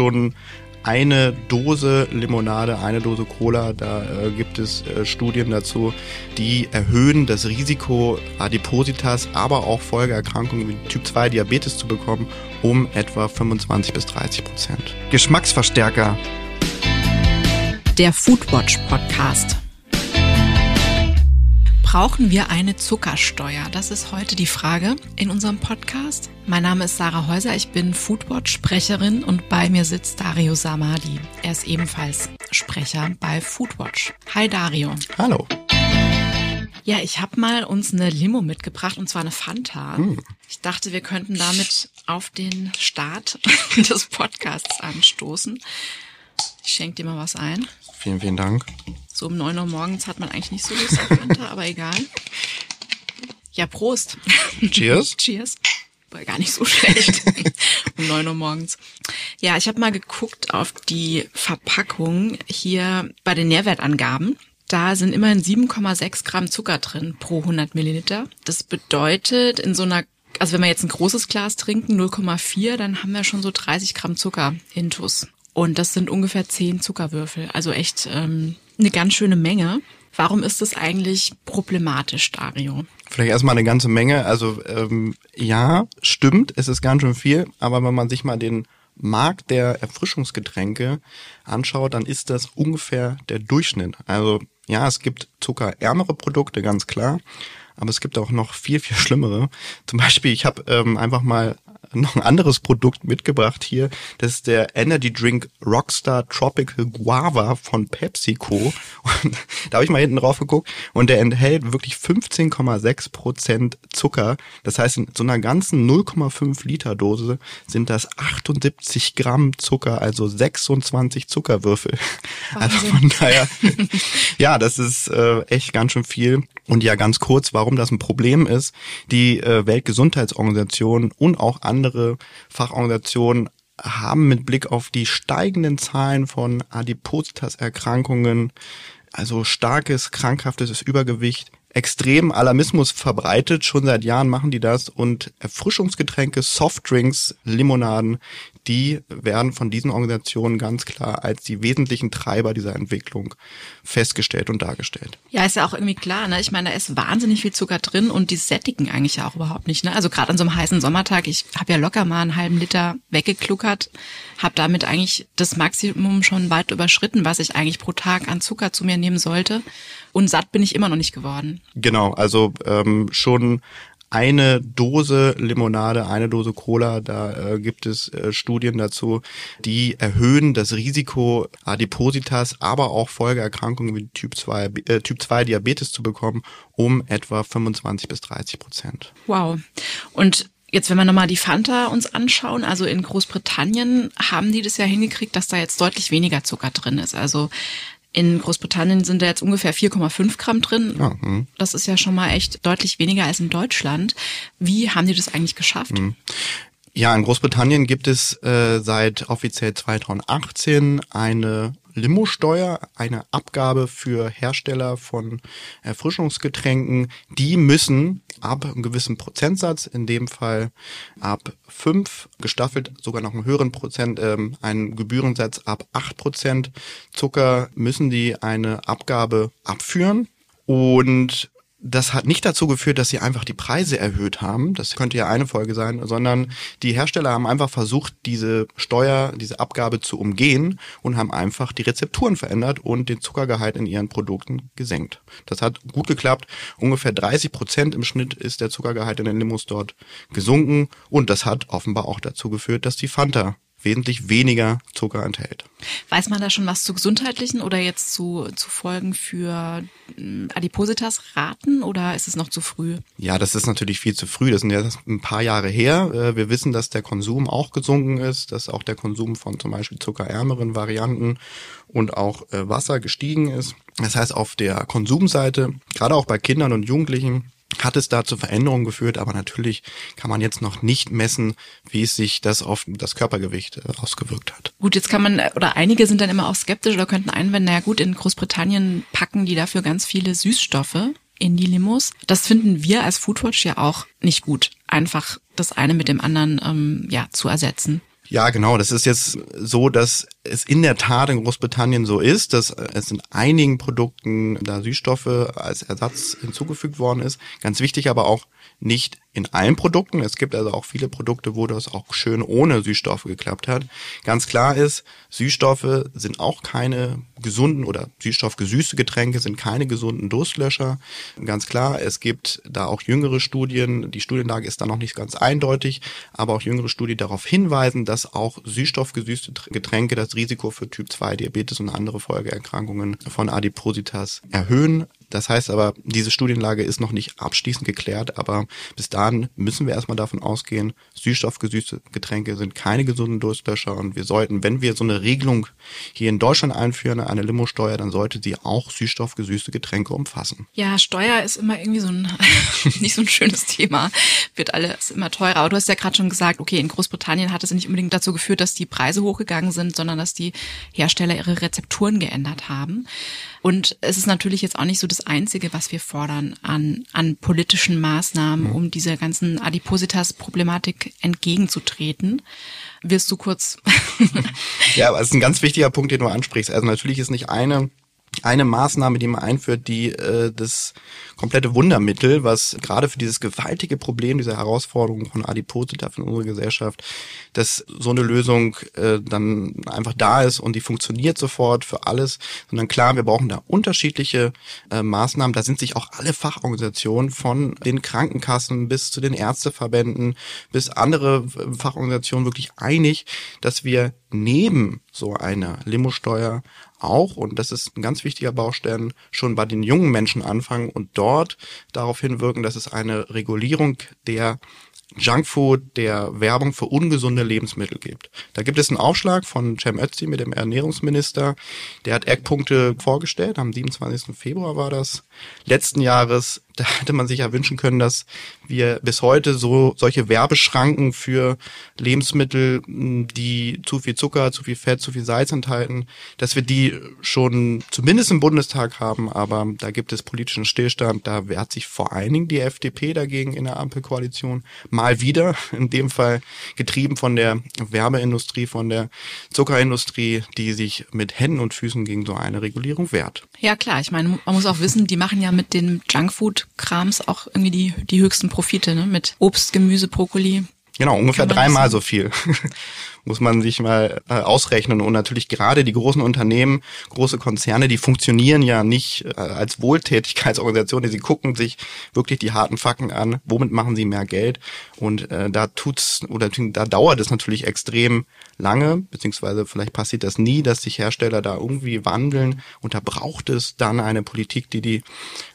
schon eine Dose Limonade, eine Dose Cola, da äh, gibt es äh, Studien dazu, die erhöhen das Risiko, Adipositas, aber auch Folgeerkrankungen wie Typ 2 Diabetes zu bekommen, um etwa 25 bis 30 Prozent. Geschmacksverstärker. Der Foodwatch Podcast. Brauchen wir eine Zuckersteuer? Das ist heute die Frage in unserem Podcast. Mein Name ist Sarah Häuser, ich bin Foodwatch-Sprecherin und bei mir sitzt Dario Samadi. Er ist ebenfalls Sprecher bei Foodwatch. Hi Dario. Hallo. Ja, ich habe mal uns eine Limo mitgebracht und zwar eine Fanta. Hm. Ich dachte, wir könnten damit auf den Start des Podcasts anstoßen. Ich schenke dir mal was ein. Vielen, vielen Dank. So um neun Uhr morgens hat man eigentlich nicht so Lust auf Winter, aber egal. Ja, Prost. Cheers. Cheers. War gar nicht so schlecht. um neun Uhr morgens. Ja, ich habe mal geguckt auf die Verpackung hier bei den Nährwertangaben. Da sind immerhin 7,6 Gramm Zucker drin pro 100 Milliliter. Das bedeutet, in so einer, also wenn wir jetzt ein großes Glas trinken, 0,4, dann haben wir schon so 30 Gramm Zucker intus. Und das sind ungefähr 10 Zuckerwürfel. Also echt ähm, eine ganz schöne Menge. Warum ist das eigentlich problematisch, Dario? Vielleicht erstmal eine ganze Menge. Also ähm, ja, stimmt, es ist ganz schön viel, aber wenn man sich mal den Markt der Erfrischungsgetränke anschaut, dann ist das ungefähr der Durchschnitt. Also ja, es gibt zuckerärmere Produkte, ganz klar, aber es gibt auch noch viel, viel schlimmere. Zum Beispiel, ich habe ähm, einfach mal noch ein anderes Produkt mitgebracht hier. Das ist der Energy Drink Rockstar Tropical Guava von PepsiCo. Und da habe ich mal hinten drauf geguckt und der enthält wirklich 15,6 Prozent Zucker. Das heißt, in so einer ganzen 0,5 Liter Dose sind das 78 Gramm Zucker, also 26 Zuckerwürfel. Also Wahnsinn. Also von daher, ja, das ist äh, echt ganz schön viel. Und ja, ganz kurz, warum das ein Problem ist. Die äh, Weltgesundheitsorganisation und auch andere Fachorganisationen haben mit Blick auf die steigenden Zahlen von Adipositas-Erkrankungen, also starkes, krankhaftes Übergewicht, extrem Alarmismus verbreitet. Schon seit Jahren machen die das und Erfrischungsgetränke, Softdrinks, Limonaden, die werden von diesen Organisationen ganz klar als die wesentlichen Treiber dieser Entwicklung festgestellt und dargestellt. Ja, ist ja auch irgendwie klar, ne? Ich meine, da ist wahnsinnig viel Zucker drin und die sättigen eigentlich ja auch überhaupt nicht, ne? Also gerade an so einem heißen Sommertag, ich habe ja locker mal einen halben Liter weggekluckert, habe damit eigentlich das Maximum schon weit überschritten, was ich eigentlich pro Tag an Zucker zu mir nehmen sollte. Und satt bin ich immer noch nicht geworden. Genau, also ähm, schon eine Dose Limonade, eine Dose Cola, da äh, gibt es äh, Studien dazu, die erhöhen das Risiko Adipositas, aber auch Folgeerkrankungen wie Typ 2, äh, Typ 2 Diabetes zu bekommen, um etwa 25 bis 30 Prozent. Wow. Und Jetzt, wenn wir nochmal die Fanta uns anschauen, also in Großbritannien haben die das ja hingekriegt, dass da jetzt deutlich weniger Zucker drin ist. Also in Großbritannien sind da jetzt ungefähr 4,5 Gramm drin. Ja, hm. das ist ja schon mal echt deutlich weniger als in Deutschland. Wie haben die das eigentlich geschafft? Hm. Ja, in Großbritannien gibt es äh, seit offiziell 2018 eine Limo-Steuer, eine Abgabe für Hersteller von Erfrischungsgetränken. Die müssen ab einem gewissen Prozentsatz, in dem Fall ab fünf gestaffelt sogar noch einen höheren Prozent, ähm, einen Gebührensatz ab acht Prozent Zucker, müssen die eine Abgabe abführen. Und das hat nicht dazu geführt, dass sie einfach die Preise erhöht haben. Das könnte ja eine Folge sein, sondern die Hersteller haben einfach versucht, diese Steuer, diese Abgabe zu umgehen und haben einfach die Rezepturen verändert und den Zuckergehalt in ihren Produkten gesenkt. Das hat gut geklappt. Ungefähr 30 Prozent im Schnitt ist der Zuckergehalt in den Limos dort gesunken und das hat offenbar auch dazu geführt, dass die Fanta wesentlich weniger Zucker enthält. Weiß man da schon was zu gesundheitlichen oder jetzt zu, zu Folgen für hm, Adipositas raten oder ist es noch zu früh? Ja, das ist natürlich viel zu früh. Das sind ja ein paar Jahre her. Äh, wir wissen, dass der Konsum auch gesunken ist, dass auch der Konsum von zum Beispiel zuckerärmeren Varianten und auch äh, Wasser gestiegen ist. Das heißt, auf der Konsumseite, gerade auch bei Kindern und Jugendlichen, hat es da zu Veränderungen geführt, aber natürlich kann man jetzt noch nicht messen, wie es sich das auf das Körpergewicht äh, ausgewirkt hat. Gut, jetzt kann man, oder einige sind dann immer auch skeptisch oder könnten einwenden, naja gut, in Großbritannien packen die dafür ganz viele Süßstoffe in die Limos. Das finden wir als Foodwatch ja auch nicht gut, einfach das eine mit dem anderen ähm, ja zu ersetzen. Ja, genau. Das ist jetzt so, dass es in der Tat in Großbritannien so ist, dass es in einigen Produkten da Süßstoffe als Ersatz hinzugefügt worden ist. Ganz wichtig aber auch nicht in allen Produkten. Es gibt also auch viele Produkte, wo das auch schön ohne Süßstoffe geklappt hat. Ganz klar ist, Süßstoffe sind auch keine gesunden oder süßstoffgesüßte Getränke sind keine gesunden Durstlöscher. Ganz klar, es gibt da auch jüngere Studien. Die Studienlage ist da noch nicht ganz eindeutig, aber auch jüngere Studien darauf hinweisen, dass auch süßstoffgesüßte Getränke das Risiko für Typ 2 Diabetes und andere Folgeerkrankungen von Adipositas erhöhen. Das heißt aber, diese Studienlage ist noch nicht abschließend geklärt, aber bis dahin müssen wir erstmal davon ausgehen, süßstoffgesüßte Getränke sind keine gesunden Durstlöscher und wir sollten, wenn wir so eine Regelung hier in Deutschland einführen, eine Limo-Steuer, dann sollte sie auch süßstoffgesüßte Getränke umfassen. Ja, Steuer ist immer irgendwie so ein, nicht so ein schönes Thema. Wird alles immer teurer. Aber du hast ja gerade schon gesagt, okay, in Großbritannien hat es nicht unbedingt dazu geführt, dass die Preise hochgegangen sind, sondern dass die Hersteller ihre Rezepturen geändert haben. Und es ist natürlich jetzt auch nicht so das Einzige, was wir fordern an, an politischen Maßnahmen, um dieser ganzen Adipositas-Problematik entgegenzutreten. Wirst du kurz? ja, aber es ist ein ganz wichtiger Punkt, den du ansprichst. Also natürlich ist nicht eine eine Maßnahme, die man einführt, die äh, das komplette Wundermittel, was gerade für dieses gewaltige Problem, diese Herausforderung von Adipositas in unserer Gesellschaft, dass so eine Lösung äh, dann einfach da ist und die funktioniert sofort für alles, sondern klar, wir brauchen da unterschiedliche äh, Maßnahmen. Da sind sich auch alle Fachorganisationen von den Krankenkassen bis zu den Ärzteverbänden bis andere Fachorganisationen wirklich einig, dass wir neben so einer Limosteuer auch, und das ist ein ganz wichtiger Baustein, schon bei den jungen Menschen anfangen und dort darauf hinwirken, dass es eine Regulierung der Junkfood, der Werbung für ungesunde Lebensmittel gibt. Da gibt es einen Aufschlag von Cem Ötzi mit dem Ernährungsminister. Der hat Eckpunkte vorgestellt. Am 27. Februar war das letzten Jahres da hätte man sich ja wünschen können, dass wir bis heute so solche Werbeschranken für Lebensmittel, die zu viel Zucker, zu viel Fett, zu viel Salz enthalten, dass wir die schon zumindest im Bundestag haben, aber da gibt es politischen Stillstand. Da wehrt sich vor allen Dingen die FDP dagegen in der Ampelkoalition. Mal wieder, in dem Fall getrieben von der Werbeindustrie, von der Zuckerindustrie, die sich mit Händen und Füßen gegen so eine Regulierung wehrt. Ja klar, ich meine, man muss auch wissen, die machen ja mit dem Junkfood Krams auch irgendwie die, die höchsten Profite, ne? Mit Obst, Gemüse, Brokkoli. Genau, ungefähr dreimal so viel. muss man sich mal äh, ausrechnen. Und natürlich gerade die großen Unternehmen, große Konzerne, die funktionieren ja nicht äh, als Wohltätigkeitsorganisation, sie gucken sich wirklich die harten Fakten an, womit machen sie mehr Geld. Und äh, da tut's oder da dauert es natürlich extrem lange, beziehungsweise vielleicht passiert das nie, dass sich Hersteller da irgendwie wandeln. Und da braucht es dann eine Politik, die die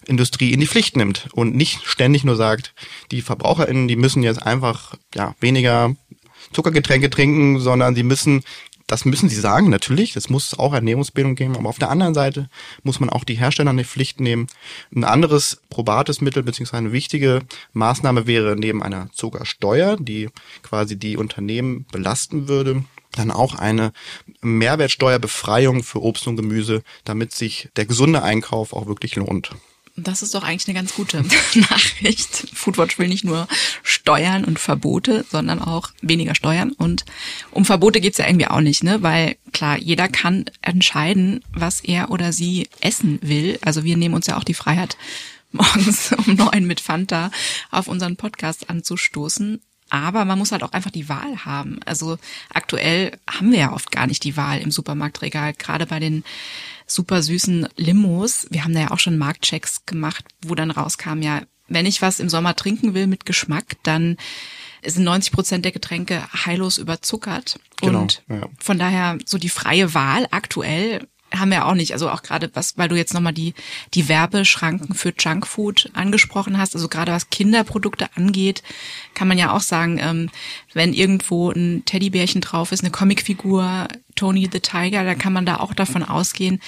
Industrie in die Pflicht nimmt und nicht ständig nur sagt, die VerbraucherInnen, die müssen jetzt einfach ja weniger Zuckergetränke trinken, sondern sie müssen das müssen sie sagen, natürlich. Das muss auch Ernährungsbildung geben. Aber auf der anderen Seite muss man auch die Hersteller in die Pflicht nehmen. Ein anderes probates Mittel beziehungsweise eine wichtige Maßnahme wäre neben einer Zuckersteuer, die quasi die Unternehmen belasten würde, dann auch eine Mehrwertsteuerbefreiung für Obst und Gemüse, damit sich der gesunde Einkauf auch wirklich lohnt. Das ist doch eigentlich eine ganz gute Nachricht. Foodwatch will nicht nur Steuern und Verbote, sondern auch weniger Steuern. Und um Verbote geht's ja irgendwie auch nicht, ne? Weil klar, jeder kann entscheiden, was er oder sie essen will. Also wir nehmen uns ja auch die Freiheit, morgens um neun mit Fanta auf unseren Podcast anzustoßen. Aber man muss halt auch einfach die Wahl haben. Also aktuell haben wir ja oft gar nicht die Wahl im Supermarktregal, gerade bei den super süßen Limos. Wir haben da ja auch schon Marktchecks gemacht, wo dann rauskam, ja, wenn ich was im Sommer trinken will mit Geschmack, dann sind 90 Prozent der Getränke heillos überzuckert. Genau, und ja. von daher so die freie Wahl aktuell haben wir auch nicht. Also auch gerade was, weil du jetzt nochmal die, die Werbeschranken für Junkfood angesprochen hast. Also gerade was Kinderprodukte angeht, kann man ja auch sagen, ähm, wenn irgendwo ein Teddybärchen drauf ist, eine Comicfigur, Tony the Tiger, da kann man da auch davon ausgehen,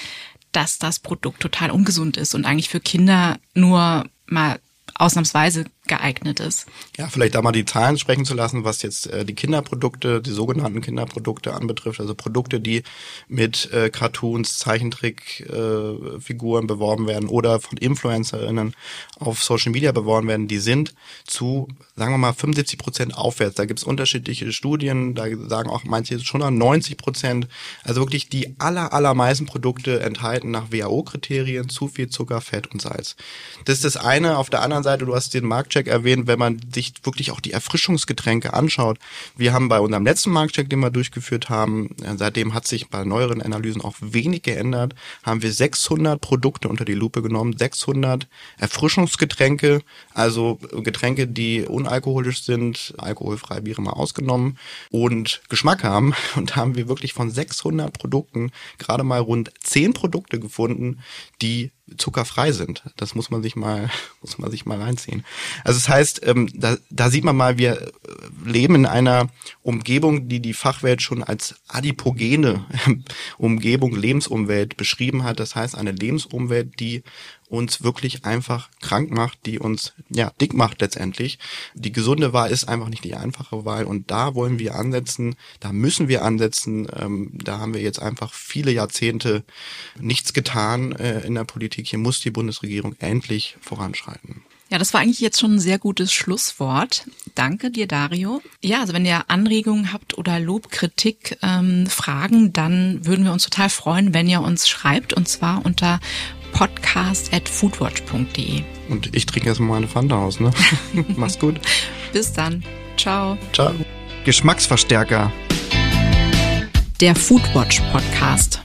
dass das Produkt total ungesund ist und eigentlich für Kinder nur mal ausnahmsweise geeignet ist. Ja, vielleicht da mal die Zahlen sprechen zu lassen, was jetzt äh, die Kinderprodukte, die sogenannten Kinderprodukte anbetrifft, also Produkte, die mit äh, Cartoons, Zeichentrickfiguren äh, beworben werden oder von InfluencerInnen auf Social Media beworben werden, die sind zu, sagen wir mal, 75 Prozent aufwärts. Da gibt's unterschiedliche Studien, da sagen auch manche schon an 90 Prozent. Also wirklich die aller, allermeisten Produkte enthalten nach WHO-Kriterien zu viel Zucker, Fett und Salz. Das ist das eine. Auf der anderen Seite, du hast den Marktcheck erwähnt, wenn man sich wirklich auch die Erfrischungsgetränke anschaut. Wir haben bei unserem letzten Marktcheck, den wir durchgeführt haben, äh, seitdem hat sich bei neueren Analysen auch wenig geändert, haben wir 600 Produkte unter die Lupe genommen, 600 Erfrischungsgetränke, also Getränke, die unalkoholisch sind, alkoholfreie Biere mal ausgenommen und Geschmack haben. Und da haben wir wirklich von 600 Produkten gerade mal rund 10 Produkte gefunden, die zuckerfrei sind. Das muss man sich mal, muss man sich mal reinziehen. Also das heißt, ähm, da, da sieht man mal, wir leben in einer Umgebung, die die Fachwelt schon als adipogene Umgebung, Lebensumwelt beschrieben hat. Das heißt, eine Lebensumwelt, die uns wirklich einfach krank macht, die uns ja dick macht letztendlich. Die gesunde Wahl ist einfach nicht die einfache Wahl und da wollen wir ansetzen, da müssen wir ansetzen. Ähm, da haben wir jetzt einfach viele Jahrzehnte nichts getan äh, in der Politik. Hier muss die Bundesregierung endlich voranschreiten. Ja, das war eigentlich jetzt schon ein sehr gutes Schlusswort. Danke dir, Dario. Ja, also wenn ihr Anregungen habt oder Lob, Kritik, ähm, Fragen, dann würden wir uns total freuen, wenn ihr uns schreibt und zwar unter podcast at foodwatch.de. Und ich trinke erstmal meine Fanta aus, ne? Mach's gut. Bis dann. Ciao. Ciao. Geschmacksverstärker. Der Foodwatch Podcast.